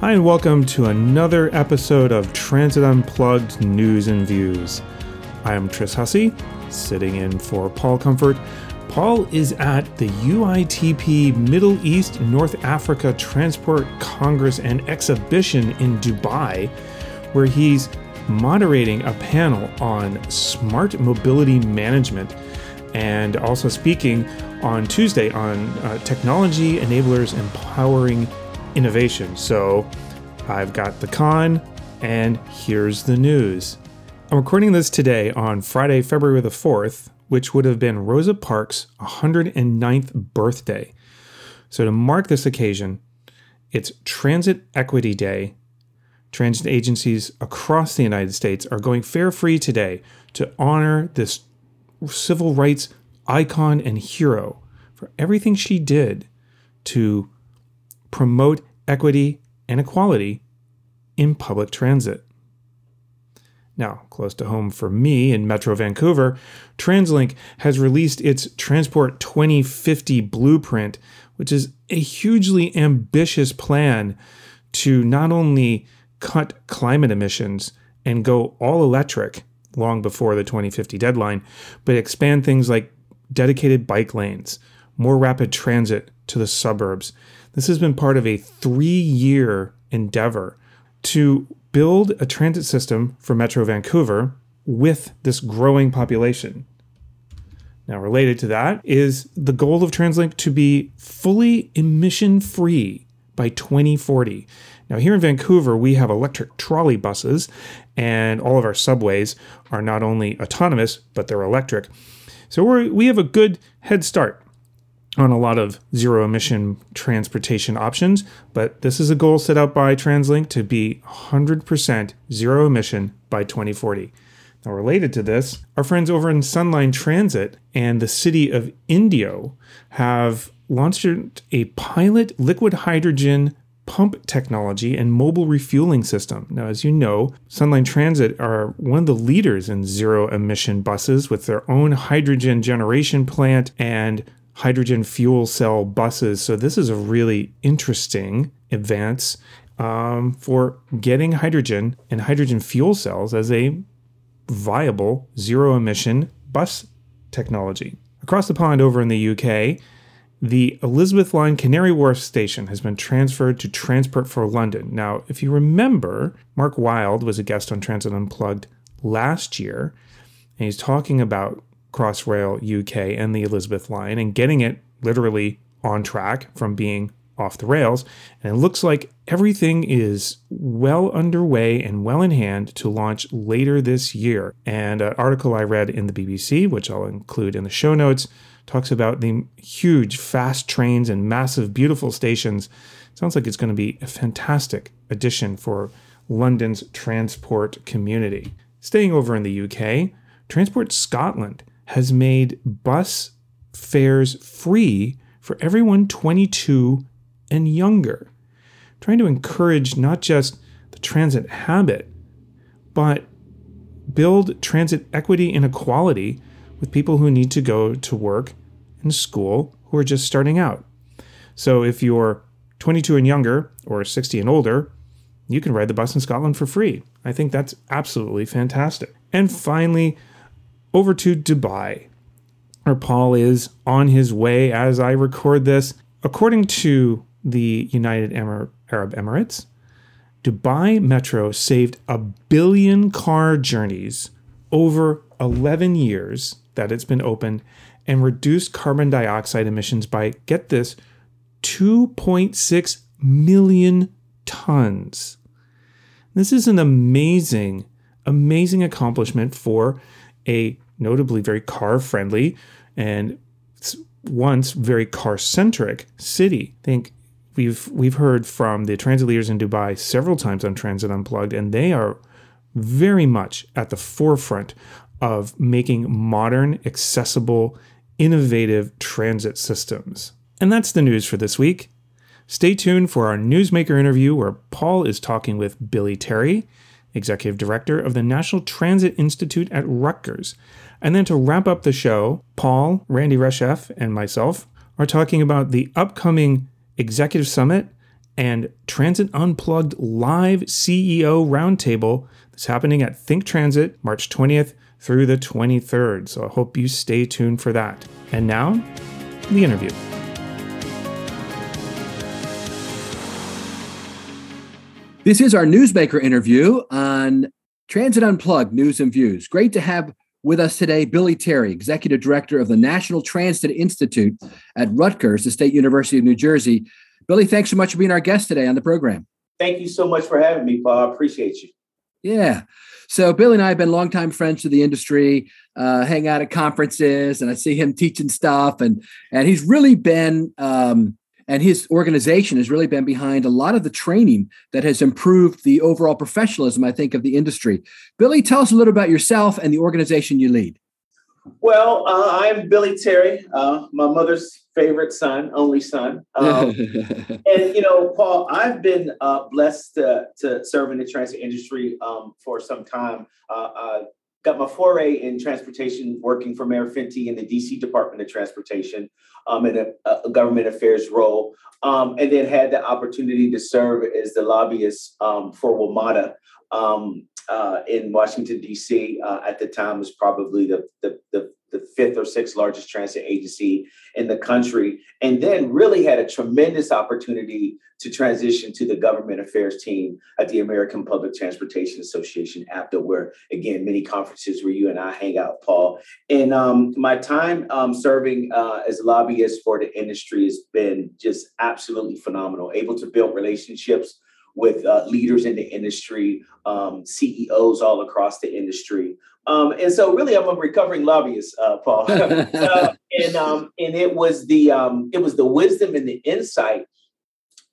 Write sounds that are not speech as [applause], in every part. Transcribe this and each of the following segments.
Hi, and welcome to another episode of Transit Unplugged News and Views. I am Tris Hussey, sitting in for Paul Comfort. Paul is at the UITP Middle East North Africa Transport Congress and Exhibition in Dubai, where he's moderating a panel on smart mobility management and also speaking on Tuesday on uh, technology enablers empowering innovation. So I've got the con, and here's the news. I'm recording this today on Friday, February the 4th, which would have been Rosa Parks' 109th birthday. So to mark this occasion, it's Transit Equity Day. Transit agencies across the United States are going fare free today to honor this civil rights icon and hero for everything she did to promote equity and equality in public transit. Now, close to home for me in Metro Vancouver, TransLink has released its Transport 2050 blueprint, which is a hugely ambitious plan to not only cut climate emissions and go all electric long before the 2050 deadline, but expand things like dedicated bike lanes, more rapid transit to the suburbs. This has been part of a three year endeavor to build a transit system for Metro Vancouver with this growing population. Now, related to that is the goal of TransLink to be fully emission free by 2040. Now, here in Vancouver, we have electric trolley buses, and all of our subways are not only autonomous, but they're electric. So we we have a good head start on a lot of zero emission transportation options, but this is a goal set out by TransLink to be 100% zero emission by 2040. Now, related to this, our friends over in Sunline Transit and the city of Indio have launched a pilot liquid hydrogen pump technology and mobile refueling system. Now, as you know, Sunline Transit are one of the leaders in zero emission buses with their own hydrogen generation plant and hydrogen fuel cell buses. So, this is a really interesting advance um, for getting hydrogen and hydrogen fuel cells as a viable zero emission bus technology. Across the pond over in the UK, the Elizabeth Line Canary Wharf station has been transferred to Transport for London. Now, if you remember, Mark Wild was a guest on Transit Unplugged last year, and he's talking about Crossrail UK and the Elizabeth Line and getting it literally on track from being off the rails. And it looks like everything is well underway and well in hand to launch later this year. And an article I read in the BBC, which I'll include in the show notes, talks about the huge, fast trains and massive, beautiful stations. Sounds like it's going to be a fantastic addition for London's transport community. Staying over in the UK, Transport Scotland has made bus fares free for everyone 22 and younger, trying to encourage not just the transit habit, but build transit equity and equality with people who need to go to work and school who are just starting out. So if you're 22 and younger or 60 and older, you can ride the bus in Scotland for free. I think that's absolutely fantastic. And finally, over to Dubai, where Paul is on his way as I record this. According to the United Arab Emirates, Dubai Metro saved a billion car journeys over 11 years that it's been open and reduced carbon dioxide emissions by, get this, 2.6 million tons. This is an amazing, amazing accomplishment for a notably very car friendly and once very car centric city. I Think we've we've heard from the transit leaders in Dubai several times on Transit Unplugged, and they are very much at the forefront of making modern, accessible, innovative transit systems. And that's the news for this week. Stay tuned for our Newsmaker interview where Paul is talking with Billy Terry, Executive Director of the National Transit Institute at Rutgers. And then to wrap up the show, Paul, Randi Reshef, and myself are talking about the upcoming Executive Summit and Transit Unplugged live CEO roundtable that's happening at Think Transit March 20th through the 23rd. So I hope you stay tuned for that. And now, the interview. This is our Newsmaker interview on Transit Unplugged News and Views. Great to have with us today Billy Terry, Executive Director of the National Transit Institute at Rutgers, the State University of New Jersey. Billy, thanks so much for being our guest today on the program. Thank you so much for having me, Paul. I appreciate you. Yeah. So Billy and I have been longtime friends of the industry, uh, hang out at conferences, and I see him teaching stuff, and and he's really been um, and his organization has really been behind a lot of the training that has improved the overall professionalism, I think, of the industry. Billy, tell us a little about yourself and the organization you lead. Well, uh, I'm Billy Terry, uh, my mother's favorite son, only son. Um, [laughs] and, you know, Paul, I've been uh, blessed to, to, serve in the transit industry um, for some time. Got my foray in transportation working for Mayor Fenty in the DC Department of Transportation um, in a, a government affairs role, um, and then had the opportunity to serve as the lobbyist um, for WMATA um, uh, in Washington, D.C. Uh, at the time was probably the, the, the the fifth or sixth largest transit agency in the country, and then really had a tremendous opportunity to transition to the government affairs team at the American Public Transportation Association, APTA, where again many conferences where you and I hang out, Paul. And um, my time um, serving uh, as lobbyist for the industry has been just absolutely phenomenal. Able to build relationships with uh, leaders in the industry, um, CEOs all across the industry. Um, and so, really, I'm a recovering lobbyist, uh, Paul. uh, [laughs] [laughs] and um, and it was the um, it was the wisdom and the insight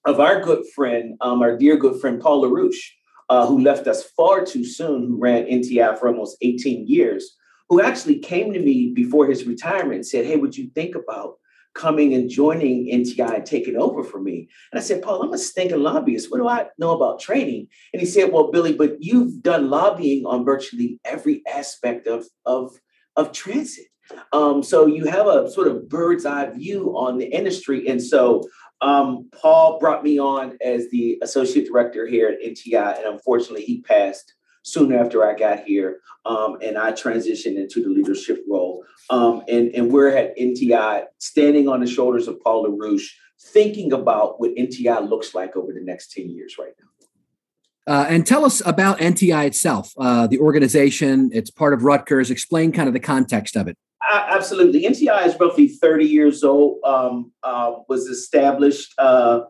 of our good friend, um, our dear good friend Paul Larrousse, uh, who left us far too soon, who ran NTI for almost 18 years, who actually came to me before his retirement and said, "Hey, would you think about?" Coming and joining NTI and taking over for me. And I said, Paul, I'm a stinking lobbyist. What do I know about training? And he said, Well, Billy, but you've done lobbying on virtually every aspect of, of, of transit. Um, so you have a sort of bird's eye view on the industry. And so um, Paul brought me on as the associate director here at NTI. And unfortunately, he passed soon after I got here, um, and I transitioned into the leadership role. Um, and, and we're at NTI standing on the shoulders of Paul Larrousse, thinking about what NTI looks like over the next 10 years right now. Uh, and tell us about NTI itself, uh, the organization. It's part of Rutgers. Explain kind of the context of it. Absolutely. NTI is roughly 30 years old, um, uh, was established uh,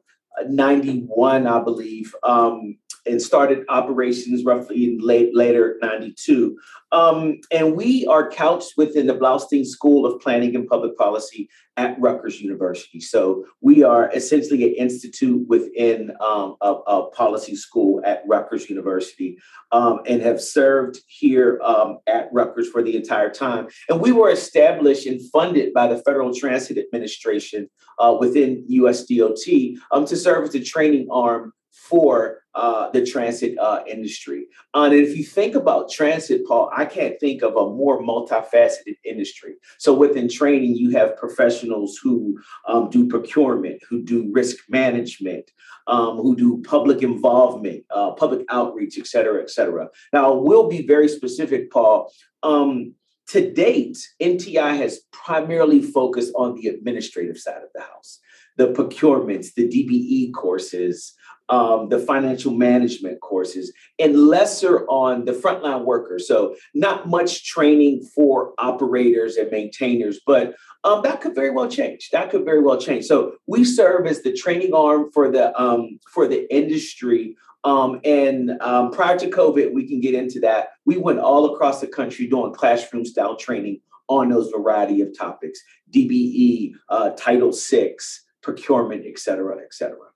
91, I believe. Um, and started operations roughly in late later 92 um, and we are couched within the Bloustein School of Planning and Public Policy at Rutgers University. So we are essentially an institute within um, a, a, policy school at Rutgers University um, and have served here um, at Rutgers for the entire time. And we were established and funded by the Federal Transit Administration uh, within USDOT um, to serve as the training arm for uh, the transit uh, industry. And if you think about transit, Paul, I can't think of a more multifaceted industry. So within training, you have professionals who um, do procurement, who do risk management, um, who do public involvement, uh, public outreach, et cetera, et cetera. Now, we'll be very specific, Paul. Um, to date, NTI has primarily focused on the administrative side of the house, the procurements, the DBE courses, um, the financial management courses and lesser on the frontline workers. So, not much training for operators and maintainers, but um, that could very well change. That could very well change. So, we serve as the training arm for the um, for the industry. Um, and um, prior to COVID, we can get into that. We went all across the country doing classroom style training on those variety of topics: DBE, uh, Title VI, procurement, et cetera, et cetera.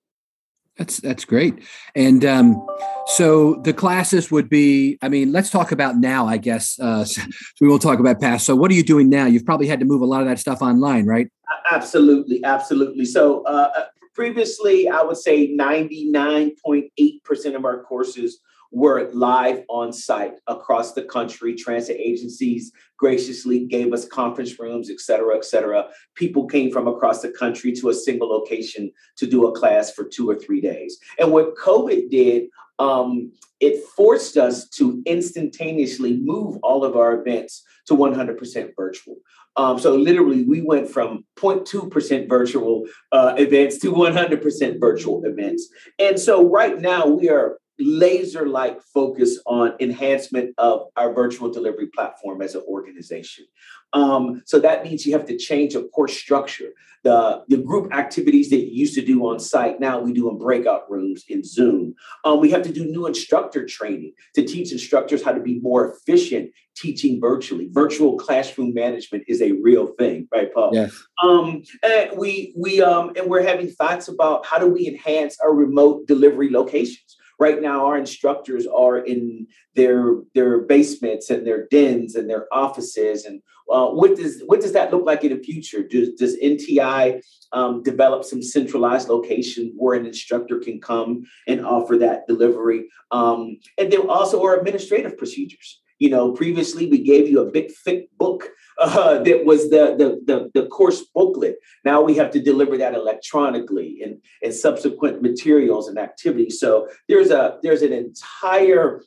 That's that's great. And um, so the classes would be. I mean, let's talk about now. I guess uh, so [laughs] we won't talk about past. So what are you doing now? You've probably had to move a lot of that stuff online, right? Absolutely, absolutely. So uh, uh previously, I would say ninety nine point eight percent of our courses were live on site across the country. Transit agencies graciously gave us conference rooms, et cetera, et cetera. People came from across the country to a single location to do a class for two or three days. And what COVID did, um, it forced us to instantaneously move all of our events to 100% virtual. Um, so literally, we went from 0.2% virtual uh, events to 100% virtual events. And so right now, we are laser like focus on enhancement of our virtual delivery platform as an organization. Um, so that means you have to change a course structure. The, the group activities that you used to do on site, now we do in breakout rooms in Zoom. Um, we have to do new instructor training to teach instructors how to be more efficient teaching virtually. Virtual classroom management is a real thing, right, Paul? Yes. Um, and we we um, and we're having thoughts about how do we enhance our remote delivery locations right now our instructors are in their their basements and their dens and their offices. And uh, what does what does that look like in the future? Does, does nti um, develop some centralized location where an instructor can come and offer that delivery? Um, and then also our administrative procedures you know previously we gave you a big thick book uh, that was the, the, the the course booklet. Now we have to deliver that electronically and and subsequent materials and activities. So there's a there's an entire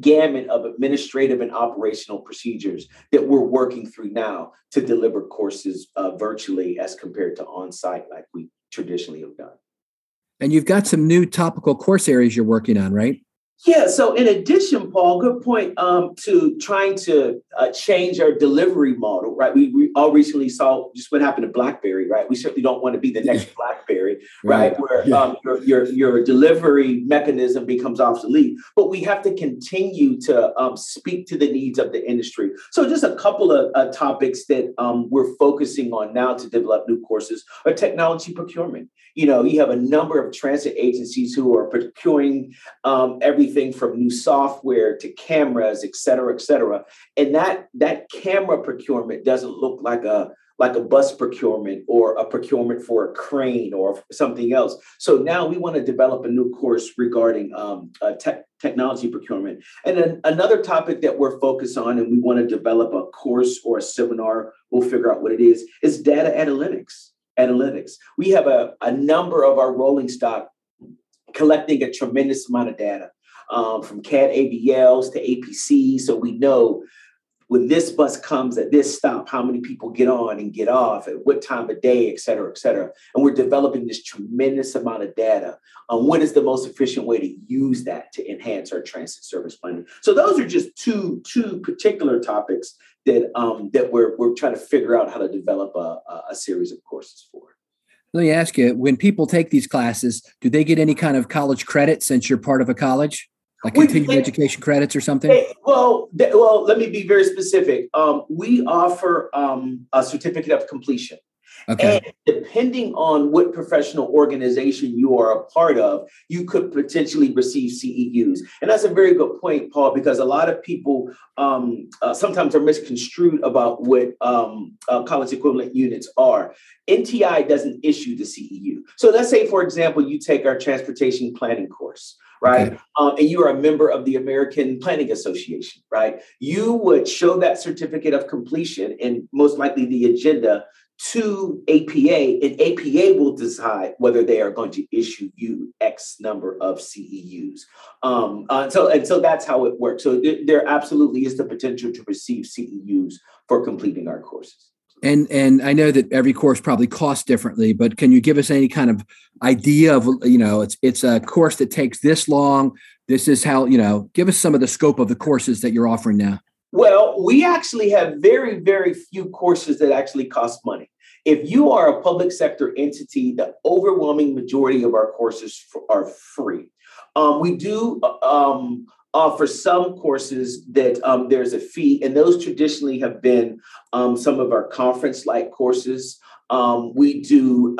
gamut of administrative and operational procedures that we're working through now to deliver courses uh, virtually as compared to on site like we traditionally have done. And you've got some new topical course areas you're working on, right? Yeah. So, in addition, Paul, good point um, to trying to uh, change our delivery model, right? We, we all recently saw just what happened to BlackBerry, right? We certainly don't want to be the next [laughs] BlackBerry, right? right? Where yeah. um, your, your, your delivery mechanism becomes obsolete. But we have to continue to um, speak to the needs of the industry. So, just a couple of uh, topics that um, we're focusing on now to develop new courses are technology procurement. You know, you have a number of transit agencies who are procuring um, everything from new software to cameras, et cetera, et cetera. And that that camera procurement doesn't look like a like a bus procurement or a procurement for a crane or something else. So now we want to develop a new course regarding um, uh, te- technology procurement. And then another topic that we're focused on, and we want to develop a course or a seminar, we'll figure out what it is, is data analytics. Analytics. We have a, a number of our rolling stock collecting a tremendous amount of data um, from CAD AVLs to APC. So we know when this bus comes at this stop, how many people get on and get off, at what time of day, et cetera, et cetera. And we're developing this tremendous amount of data on what is the most efficient way to use that to enhance our transit service planning. So those are just two two particular topics that um, that we're we're trying to figure out how to develop a, a series of courses for. Let me ask you: When people take these classes, do they get any kind of college credit since you're part of a college? Like continuing education credits or something? Well, well, let me be very specific. Um, we offer um, a certificate of completion. Okay. And depending on what professional organization you are a part of, you could potentially receive CEUs. And that's a very good point, Paul, because a lot of people um, uh, sometimes are misconstrued about what um, uh, college equivalent units are. NTI doesn't issue the CEU. So let's say, for example, you take our transportation planning course right? Okay. Um, and you are a member of the American Planning Association, right? You would show that certificate of completion and most likely the agenda to APA, and APA will decide whether they are going to issue you X number of CEUs. Um, uh, so, and so that's how it works. So th- there absolutely is the potential to receive CEUs for completing our courses. And and I know that every course probably costs differently, but can you give us any kind of idea of you know it's it's a course that takes this long. This is how you know. Give us some of the scope of the courses that you're offering now. Well, we actually have very very few courses that actually cost money. If you are a public sector entity, the overwhelming majority of our courses are free. Um, we do uh, um, uh, for some courses that um, there's a fee, and those traditionally have been um, some of our conference like courses. Um, we do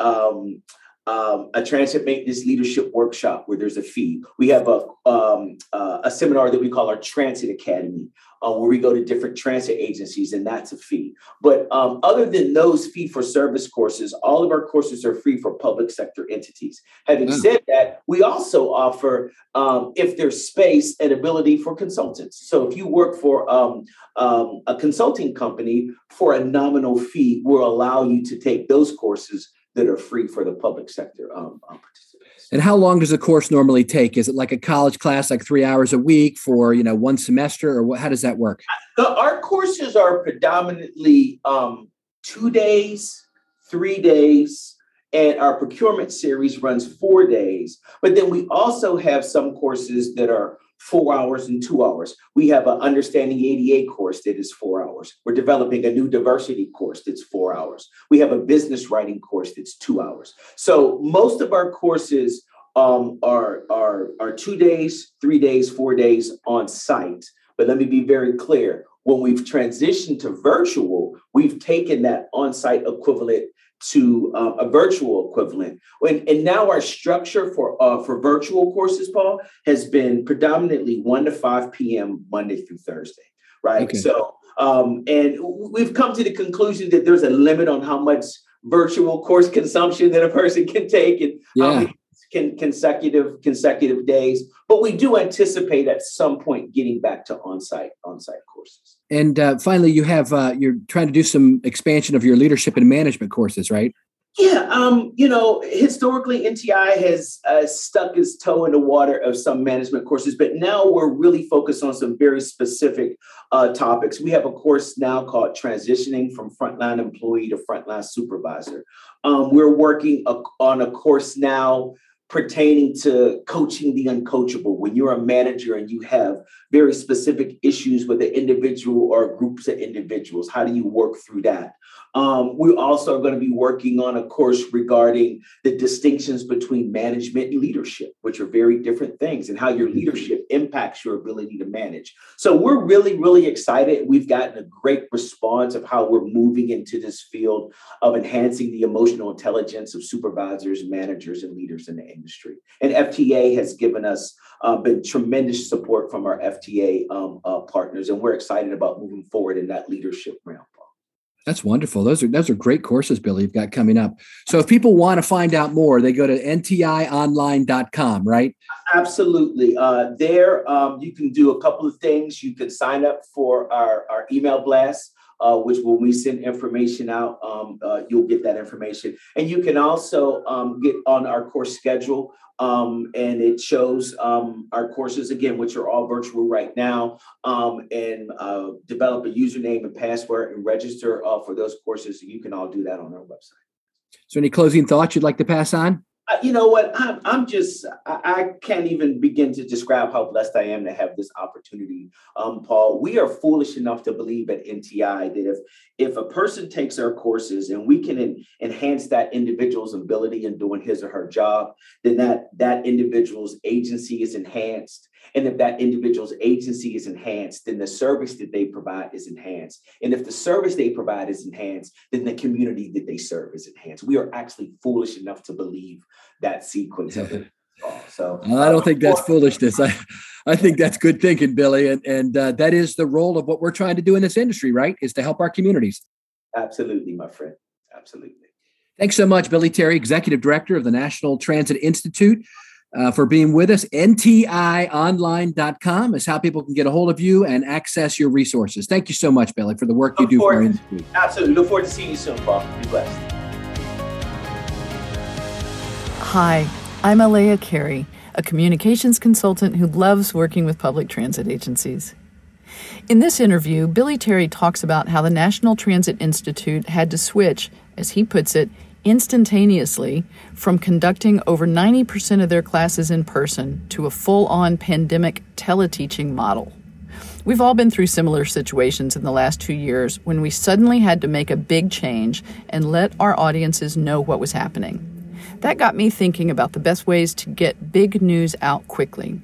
um, a transit maintenance leadership workshop where there's a fee. We have a um, uh, a seminar that we call our Transit Academy, uh, where we go to different transit agencies, and that's a fee. But um, other than those fee for service courses, all of our courses are free for public sector entities. Having mm. said that, we also offer, um, if there's space, an ability for consultants. So if you work for um, um, a consulting company for a nominal fee, we'll allow you to take those courses that are free for the public sector um, participants. And how long does a course normally take? Is it like a college class, like three hours a week for you know one semester, or what, how does that work? The, our courses are predominantly um, two days, three days, and our procurement series runs four days. But then we also have some courses that are four hours and two hours. We have an Understanding ADA course that is four hours. We're developing a new diversity course that's four hours. We have a business writing course that's two hours. So most of our courses um, are, are, are two days, three days, four days on site. But let me be very clear when we've transitioned to virtual, we've taken that on site equivalent to uh, a virtual equivalent. And, and now our structure for uh, for virtual courses, Paul, has been predominantly one to five p.m. Monday through Thursday, right? Okay. So, um, and we've come to the conclusion that there's a limit on how much virtual course consumption that a person can take, and yeah can, consecutive consecutive days. But we do anticipate at some point getting back to on-site on-site courses. And uh, finally, you have uh, you're trying to do some expansion of your leadership and management courses, right? Yeah, um, you know, historically NTI has uh, stuck its toe in the water of some management courses, but now we're really focused on some very specific uh, topics. We have a course now called Transitioning from Frontline Employee to Frontline Supervisor. Um, we're working a, on a course now pertaining to coaching the uncoachable. When you're a manager and you have very specific issues with an individual or groups of individuals how do you work through that um, we also are going to be working on a course regarding the distinctions between management and leadership, which are very different things, and how your leadership impacts your ability to manage. So we're really, really excited. We've gotten a great response of how we're moving into this field of enhancing the emotional intelligence of supervisors, managers, and leaders in the industry. And FTA has given us uh, been tremendous support from our FTA um, uh, partners, and we're excited about moving forward in that leadership realm. That's wonderful. Those are those are great courses, Billy, you've got coming up. So if people want to find out more, they go to ntionline.com, right? Absolutely. Uh, there, um, you can do a couple of things. You can sign up for our, our email blast uh, which when we send information out, um, uh, you'll get that information. And you can also um, get on our course schedule, um, and it shows um, our courses again, which are all virtual right now, um, and uh, develop a username and password and register uh, for those courses. You can all do that on our website. So, any closing thoughts you'd like to pass on? You know what? I'm, I'm just, I, I, can't even begin to describe how blessed I am to have this opportunity. Um, Paul, we are foolish enough to believe at NTI that if, if a person takes our courses and we can en- enhance that individual's ability in doing his or her job, then that, that individual's agency is enhanced and if that individual's agency is enhanced, then the service that they provide is enhanced. And if the service they provide is enhanced, then the community that they serve is enhanced. We are actually foolish enough to believe that sequence of it. So I don't think that's foolishness. I, I think that's good thinking, Billy, and and uh, that is the role of what we're trying to do in this industry, right? Is to help our communities. Absolutely, my friend. Absolutely. Thanks so much, Billy Terry, Executive Director of the National Transit Institute uh, for being with us. NTIonline.com is how people can get a hold of you and access your resources. Thank you so much, Billy, for the work Look you do for our industry. Absolutely. Look forward to seeing you soon, Paul. Be blessed. Hi, I'm Elea Carey, a communications consultant who loves working with public transit agencies. In this interview, Billy Terry talks about how the National Transit Institute had to switch, as he puts it, instantaneously from conducting over 90% of their classes in person to a full on pandemic teleteaching model. We've all been through similar situations in the last two years when we suddenly had to make a big change and let our audiences know what was happening. That got me thinking about the best ways to get big news out quickly.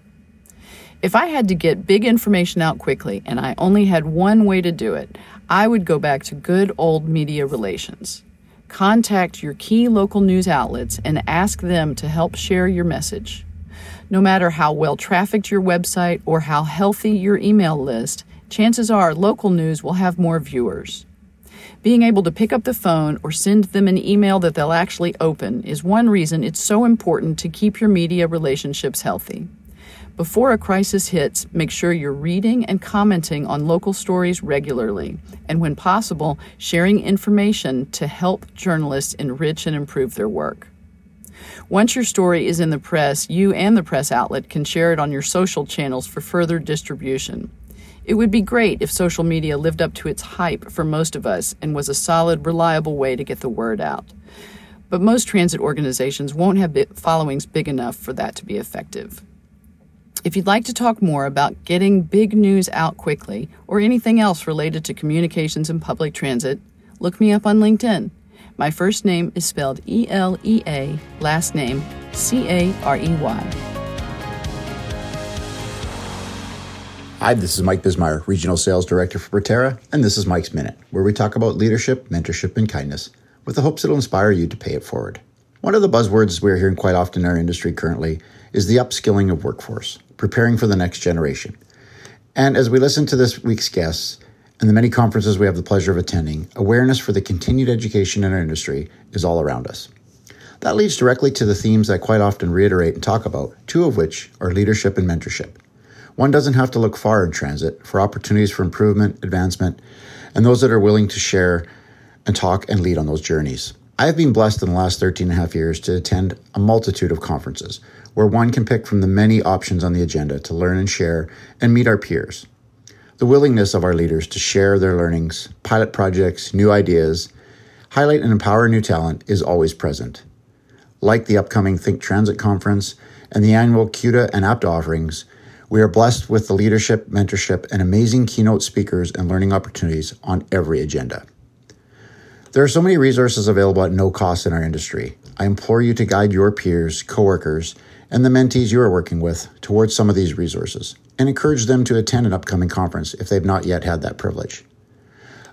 If I had to get big information out quickly and I only had one way to do it, I would go back to good old media relations. Contact your key local news outlets and ask them to help share your message. No matter how well trafficked your website or how healthy your email list, chances are local news will have more viewers. Being able to pick up the phone or send them an email that they'll actually open is one reason it's so important to keep your media relationships healthy. Before a crisis hits, make sure you're reading and commenting on local stories regularly, and when possible, sharing information to help journalists enrich and improve their work. Once your story is in the press, you and the press outlet can share it on your social channels for further distribution. It would be great if social media lived up to its hype for most of us and was a solid, reliable way to get the word out. But most transit organizations won't have followings big enough for that to be effective. If you'd like to talk more about getting big news out quickly or anything else related to communications and public transit, look me up on LinkedIn. My first name is spelled E L E A, last name C A R E Y. Hi, this is Mike Bismeyer, Regional Sales Director for Proterra, and this is Mike's Minute, where we talk about leadership, mentorship, and kindness with the hopes it'll inspire you to pay it forward. One of the buzzwords we're hearing quite often in our industry currently is the upskilling of workforce preparing for the next generation. And as we listen to this week's guests and the many conferences we have the pleasure of attending, awareness for the continued education in our industry is all around us. That leads directly to the themes I quite often reiterate and talk about, two of which are leadership and mentorship. One doesn't have to look far in transit for opportunities for improvement, advancement, and those that are willing to share and talk and lead on those journeys. I have been blessed in the last 13 and a half years to attend a multitude of conferences where one can pick from the many options on the agenda to learn and share and meet our peers. The willingness of our leaders to share their learnings, pilot projects, new ideas, highlight and empower new talent is always present. Like the upcoming Think Transit Conference and the annual CUTA and APTA offerings, we are blessed with the leadership, mentorship, and amazing keynote speakers and learning opportunities on every agenda. There are so many resources available at no cost in our industry. I implore you to guide your peers, coworkers, and the mentees you are working with towards some of these resources and encourage them to attend an upcoming conference if they've not yet had that privilege.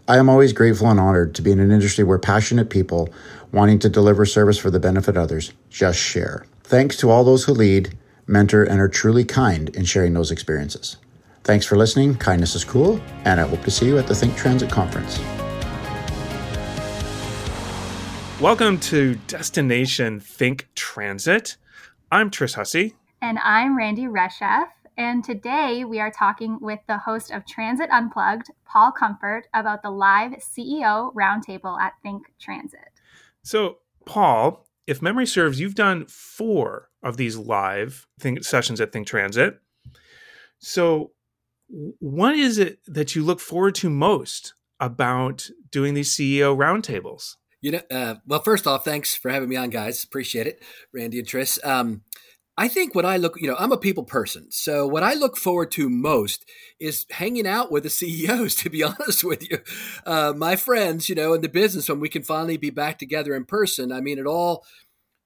I am always grateful and honored to be in an industry where passionate people wanting to deliver service for the benefit of others just share. Thanks to all those who lead, mentor, and are truly kind in sharing those experiences. Thanks for listening. Kindness is cool, and I hope to see you at the Think Transit Conference. Welcome to Destination Think Transit. I'm Tris Hussey. And I'm Randi Reshef. And today we are talking with the host of Transit Unplugged, Paul Comfort, about the live CEO roundtable at Think Transit. So, Paul, if memory serves, you've done four of these live think- sessions at Think Transit. So, what is it that you look forward to most about doing these CEO roundtables? You know, uh, well, first off, thanks for having me on, guys. Appreciate it, Randi and Tris. Um, I think what I look, you know, I'm a people person. So what I look forward to most is hanging out with the CEOs, [laughs] to be honest with you. Uh, my friends, you know, in the business, when we can finally be back together in person. I mean, it all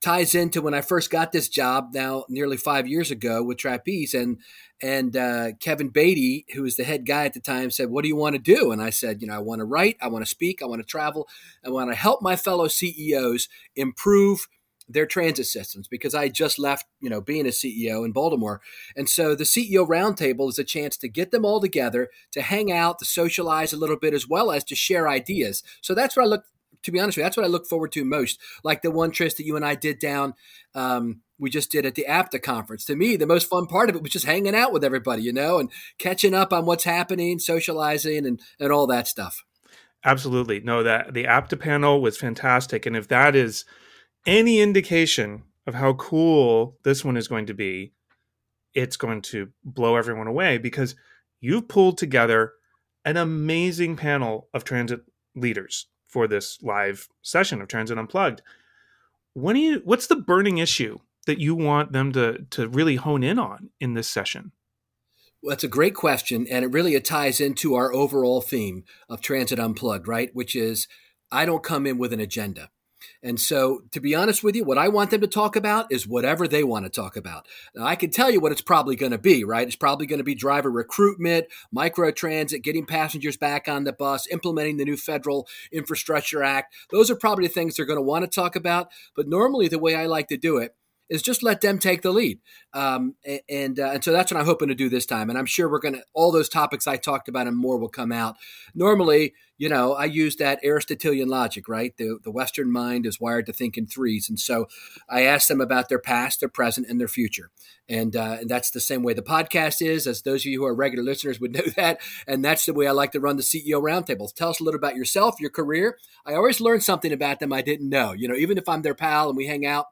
ties into when I first got this job now nearly five years ago with Trapeze. And and uh, Kevin Beatty, who was the head guy at the time, said, What do you want to do? And I said, You know, I want to write, I want to speak, I want to travel, I want to help my fellow CEOs improve their transit systems because I just left, you know, being a CEO in Baltimore. And so the CEO roundtable is a chance to get them all together, to hang out, to socialize a little bit, as well as to share ideas. So that's what I look to be honest with you, that's what I look forward to most. Like the one Tris that you and I did down, um, we just did at the APTA conference. To me, the most fun part of it was just hanging out with everybody, you know, and catching up on what's happening, socializing, and and all that stuff. Absolutely, no that the APTA panel was fantastic, and if that is any indication of how cool this one is going to be, it's going to blow everyone away because you've pulled together an amazing panel of transit leaders for this live session of Transit Unplugged. What do you what's the burning issue that you want them to to really hone in on in this session? Well, that's a great question, and it really it ties into our overall theme of Transit Unplugged, right? Which is I don't come in with an agenda. And so, to be honest with you, what I want them to talk about is whatever they want to talk about. Now, I can tell you what it's probably going to be, right? It's probably going to be driver recruitment, microtransit, getting passengers back on the bus, implementing the new federal infrastructure act. Those are probably the things they're going to want to talk about. But normally, the way I like to do it is just let them take the lead. Um, and uh, and so that's what I'm hoping to do this time. And I'm sure we're going to all those topics I talked about and more will come out. Normally, you know, I use that Aristotelian logic, right? The the Western mind is wired to think in threes, and so I ask them about their past, their present, and their future. And, uh, and that's the same way the podcast is, as those of you who are regular listeners would [laughs] know that. And that's the way I like to run the CEO roundtables. Tell us a little about yourself, your career. I always learn something about them I didn't know. You know, even if I'm their pal and we hang out,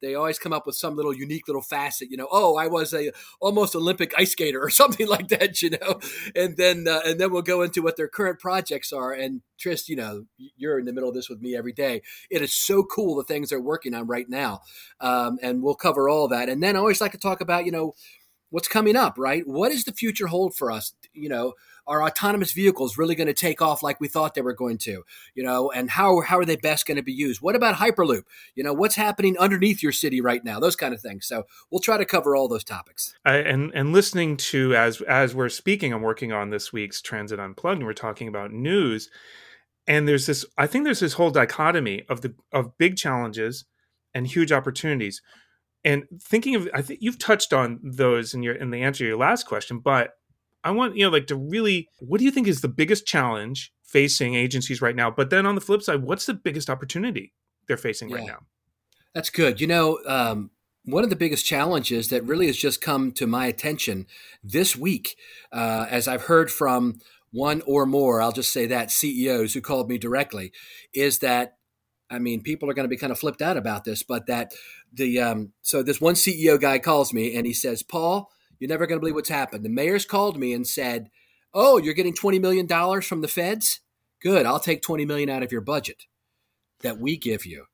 they always come up with some little unique little facet. You know, oh, I was a almost Olympic ice skater [laughs] or something like that. You know, and then uh, and then we'll go into what their current projects are. And Tris, you know, you're in the middle of this with me every day. It is so cool the things they're working on right now, um, and we'll cover all that. And then I always like to talk about you know what's coming up. Right, what does the future hold for us? You know are autonomous vehicles really going to take off like we thought they were going to? You know, and how how are they best going to be used? What about Hyperloop? You know, what's happening underneath your city right now? Those kind of things. So we'll try to cover all those topics. I, and and listening to as as we're speaking, I'm working on this week's Transit Unplugged, and we're talking about news. And there's this, I think there's this whole dichotomy of the of big challenges and huge opportunities and thinking of i think you've touched on those in your in the answer to your last question but I want you know like to really what do you think is the biggest challenge facing agencies right now? But then on the flip side, what's the biggest opportunity they're facing yeah. right now? That's good. You know, um, one of the biggest challenges that really has just come to my attention this week, uh, as I've heard from one or more, I'll just say that CEOs who called me directly, is that I mean, people are going to be kind of flipped out about this, but that the um, so this one CEO guy calls me and he says, Paul, you're never going to believe what's happened. The mayor's called me and said, "Oh, you're getting 20 million dollars from the feds? Good. I'll take 20 million out of your budget that we give you.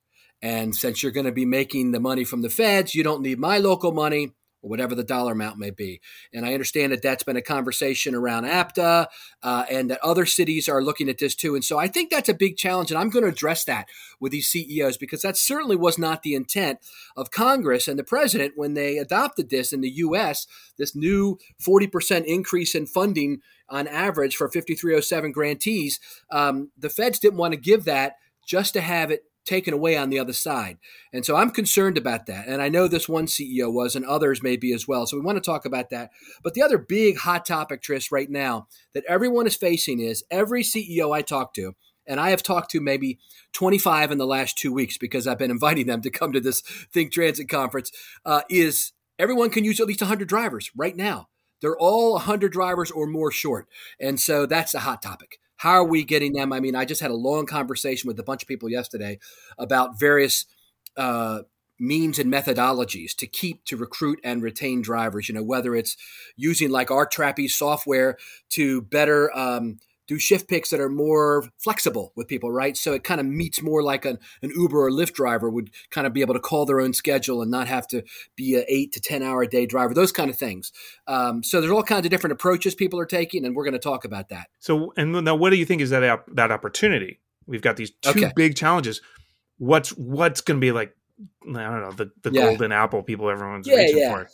And since you're going to be making the money from the feds, you don't need my local money or whatever the dollar amount may be. And I understand that that's been a conversation around APTA uh, and that other cities are looking at this too. And so I think that's a big challenge. And I'm going to address that with these CEOs because that certainly was not the intent of Congress and the president when they adopted this in the U.S., this new 40% increase in funding on average for 5307 grantees. Um, the feds didn't want to give that just to have it taken away on the other side. And so I'm concerned about that. And I know this one CEO was, and others may be as well. So we want to talk about that. But the other big hot topic, Tris, right now that everyone is facing is every CEO I talk to, and I have talked to maybe 25 in the last two weeks because I've been [laughs] inviting them to come to this Think Transit conference, uh, is everyone can use at least 100 drivers right now. They're all 100 drivers or more short. And so that's a hot topic. How are we getting them? I mean, I just had a long conversation with a bunch of people yesterday about various uh, means and methodologies to keep, to recruit, and retain drivers. You know, whether it's using like our Trapeze software to better um, do shift picks that are more flexible with people, right? So it kind of meets more like an, an Uber or Lyft driver would kind of be able to call their own schedule and not have to be an eight to 10 hour a day driver, those kind of things. Um, so there's all kinds of different approaches people are taking, and we're going to talk about that. So, and now what do you think is that, that opportunity? We've got these two okay. big challenges. What's, what's going to be like, I don't know, the, the yeah. golden apple people everyone's yeah, reaching yeah. for?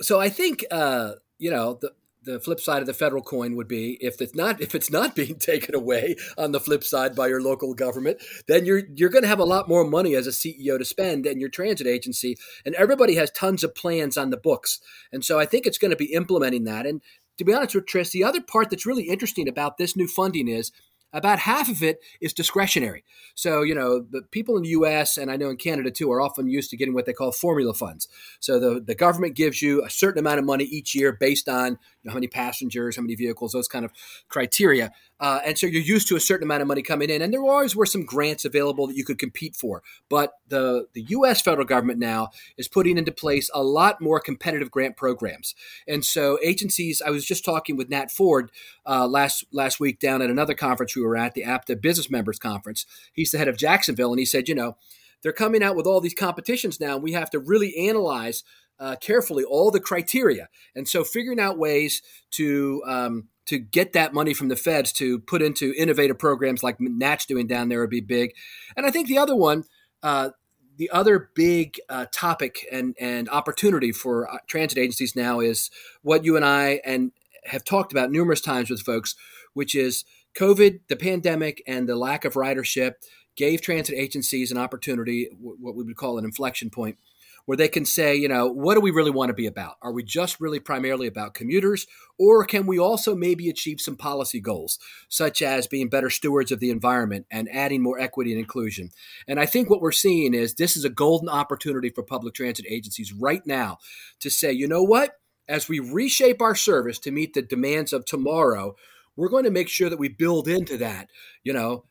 So I think, uh, you know, the, the flip side of the federal coin would be if it's not if it's not [laughs] being taken away on the flip side by your local government, then you're you're going to have a lot more money as a CEO to spend and your transit agency, and everybody has tons of plans on the books, and so I think it's going to be implementing that. And to be honest with Tris, the other part that's really interesting about this new funding is about half of it is discretionary. So, you know, the people in the US and I know in Canada too are often used to getting what they call formula funds. So the, the government gives you a certain amount of money each year based on you know, how many passengers, how many vehicles, those kind of criteria. Uh, and so you're used to a certain amount of money coming in, and there always were some grants available that you could compete for. But the the U.S. federal government now is putting into place a lot more competitive grant programs, and so agencies. I was just talking with Nat Ford uh, last last week down at another conference we were at, the APTA Business Members Conference. He's the head of Jacksonville, and he said, you know, they're coming out with all these competitions now. And we have to really analyze uh, carefully all the criteria, and so figuring out ways to um, to get that money from the feds to put into innovative programs like Nat's doing down there would be big. And I think the other one, uh, the other big uh, topic and, and opportunity for uh, transit agencies now is what you and I and have talked about numerous times with folks, which is COVID, the pandemic, and the lack of ridership gave transit agencies an opportunity, what we would call an inflection point, where they can say, you know, what do we really want to be about? Are we just really primarily about commuters, or can we also maybe achieve some policy goals, such as being better stewards of the environment and adding more equity and inclusion? And I think what we're seeing is this is a golden opportunity for public transit agencies right now to say, you know what? As we reshape our service to meet the demands of tomorrow, we're going to make sure that we build into that, you know,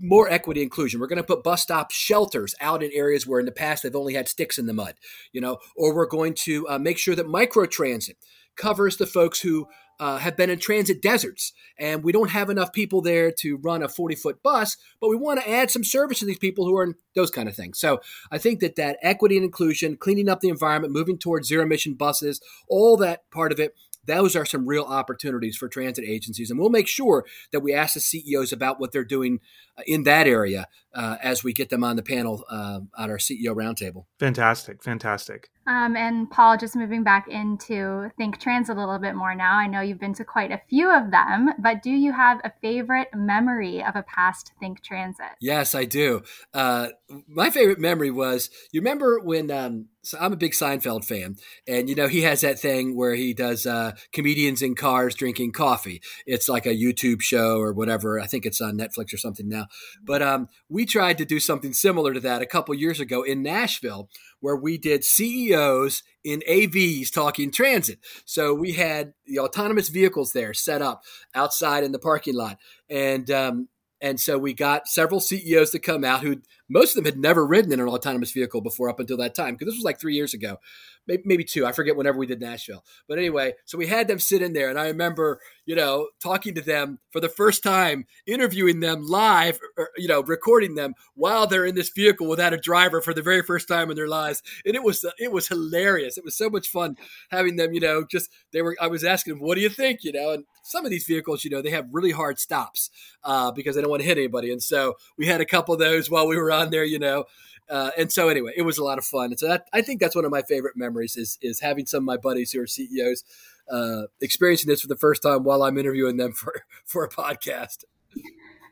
more equity inclusion. We're going to put bus stop shelters out in areas where in the past they've only had sticks in the mud, you know, or we're going to uh, make sure that microtransit covers the folks who uh, have been in transit deserts and we don't have enough people there to run a 40 foot bus, but we want to add some service to these people who are in those kind of things. So I think that that equity and inclusion, cleaning up the environment, moving towards zero emission buses, all that part of it those are some real opportunities for transit agencies. And we'll make sure that we ask the CEOs about what they're doing uh, in that area uh, as we get them on the panel uh, at our CEO roundtable. Fantastic, fantastic. Um, and Paul, just moving back into Think Transit a little bit more now. I know you've been to quite a few of them, but do you have a favorite memory of a past Think Transit? Yes, I do. Uh, my favorite memory was you remember when um, so I'm a big Seinfeld fan, and you know he has that thing where he does uh, comedians in cars drinking coffee. It's like a YouTube show or whatever. I think it's on Netflix or something now. But um, we tried to do something similar to that a couple years ago in Nashville, where we did CEOs in AVs talking transit. So we had the autonomous vehicles there set up outside in the parking lot, and um, and so we got several CEOs to come out who most of them had never ridden in an autonomous vehicle before up until that time, because this was like three years ago maybe, maybe two. I forget whenever we did Nashville. But anyway, so we had them sit in there, and I remember, you know, talking to them for the first time, interviewing them live, or, you know, recording them while they're in this vehicle without a driver for the very first time in their lives, and it was it was hilarious. It was so much fun having them, you know, just they were. I was asking them, "What do you think?" You know, and some of these vehicles, you know, they have really hard stops uh, because they don't want to hit anybody, and so we had a couple of those while we were on there, you know. Uh, and so anyway, it was a lot of fun. And so that, I think that's one of my favorite memories is is having some of my buddies who are CEOs uh, experiencing this for the first time while I'm interviewing them for [laughs] for a podcast.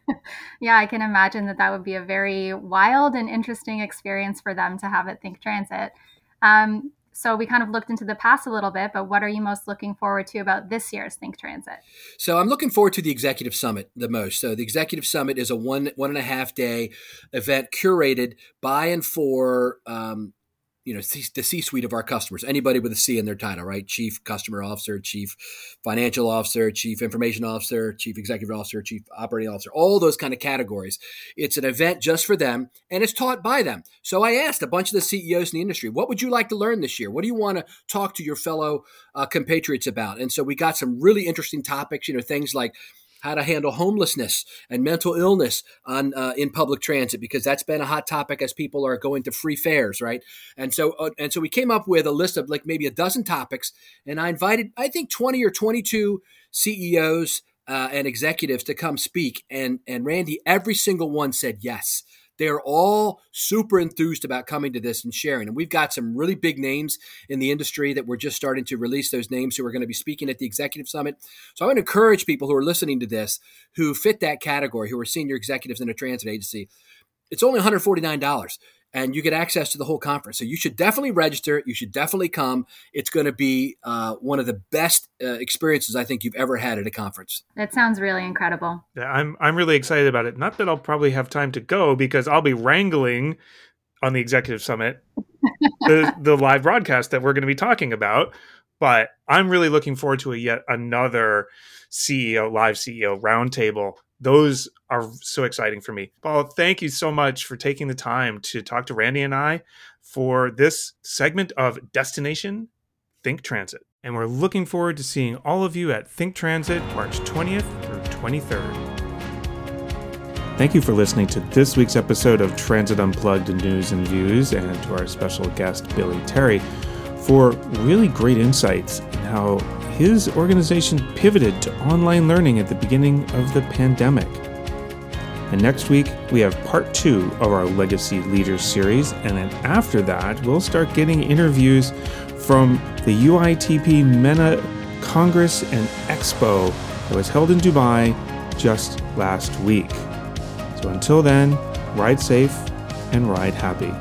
[laughs] yeah, I can imagine that that would be a very wild and interesting experience for them to have at Think Transit. Um, so we kind of looked into the past a little bit, but what are you most looking forward to about this year's Think Transit? So I'm looking forward to the Executive Summit the most. So the Executive Summit is a one one and a half day event curated by and for um, you know the C-suite of our customers. Anybody with a C in their title, right? Chief Customer Officer, Chief Financial Officer, Chief Information Officer, Chief Executive Officer, Chief Operating Officer, all those kind of categories. It's an event just for them, and it's taught by them. So I asked a bunch of the CEOs in the industry, "What would you like to learn this year? What do you want to talk to your fellow uh, compatriots about?" And so we got some really interesting topics. You know, things like how to handle homelessness and mental illness on uh, in public transit because that's been a hot topic as people are going to free fares, right? And so uh, and so we came up with a list of like maybe a dozen topics, and I invited I think twenty or twenty two CEOs uh, and executives to come speak, and and Randi, every single one said yes. They're all super enthused about coming to this and sharing. And we've got some really big names in the industry that we're just starting to release those names who are going to be speaking at the executive summit. So I want to encourage people who are listening to this who fit that category, who are senior executives in a transit agency. It's only $149 and you get access to the whole conference. So you should definitely register. You should definitely come. It's going to be uh, one of the best uh, experiences I think you've ever had at a conference. That sounds really incredible. Yeah, I'm I'm really excited about it. Not that I'll probably have time to go because I'll be wrangling on the executive summit the [laughs] the live broadcast that we're going to be talking about. But I'm really looking forward to a yet another CEO live CEO roundtable those are so exciting for me. Paul, thank you so much for taking the time to talk to Randi and I for this segment of Destination Think Transit. And we're looking forward to seeing all of you at Think Transit March 20th through 23rd. Thank you for listening to this week's episode of Transit Unplugged News and Views, and to our special guest, Billy Terry, for really great insights in how his organization pivoted to online learning at the beginning of the pandemic. And next week, we have part two of our Legacy Leaders series. And then after that, we'll start getting interviews from the UITP MENA Congress and Expo that was held in Dubai just last week. So until then, ride safe and ride happy.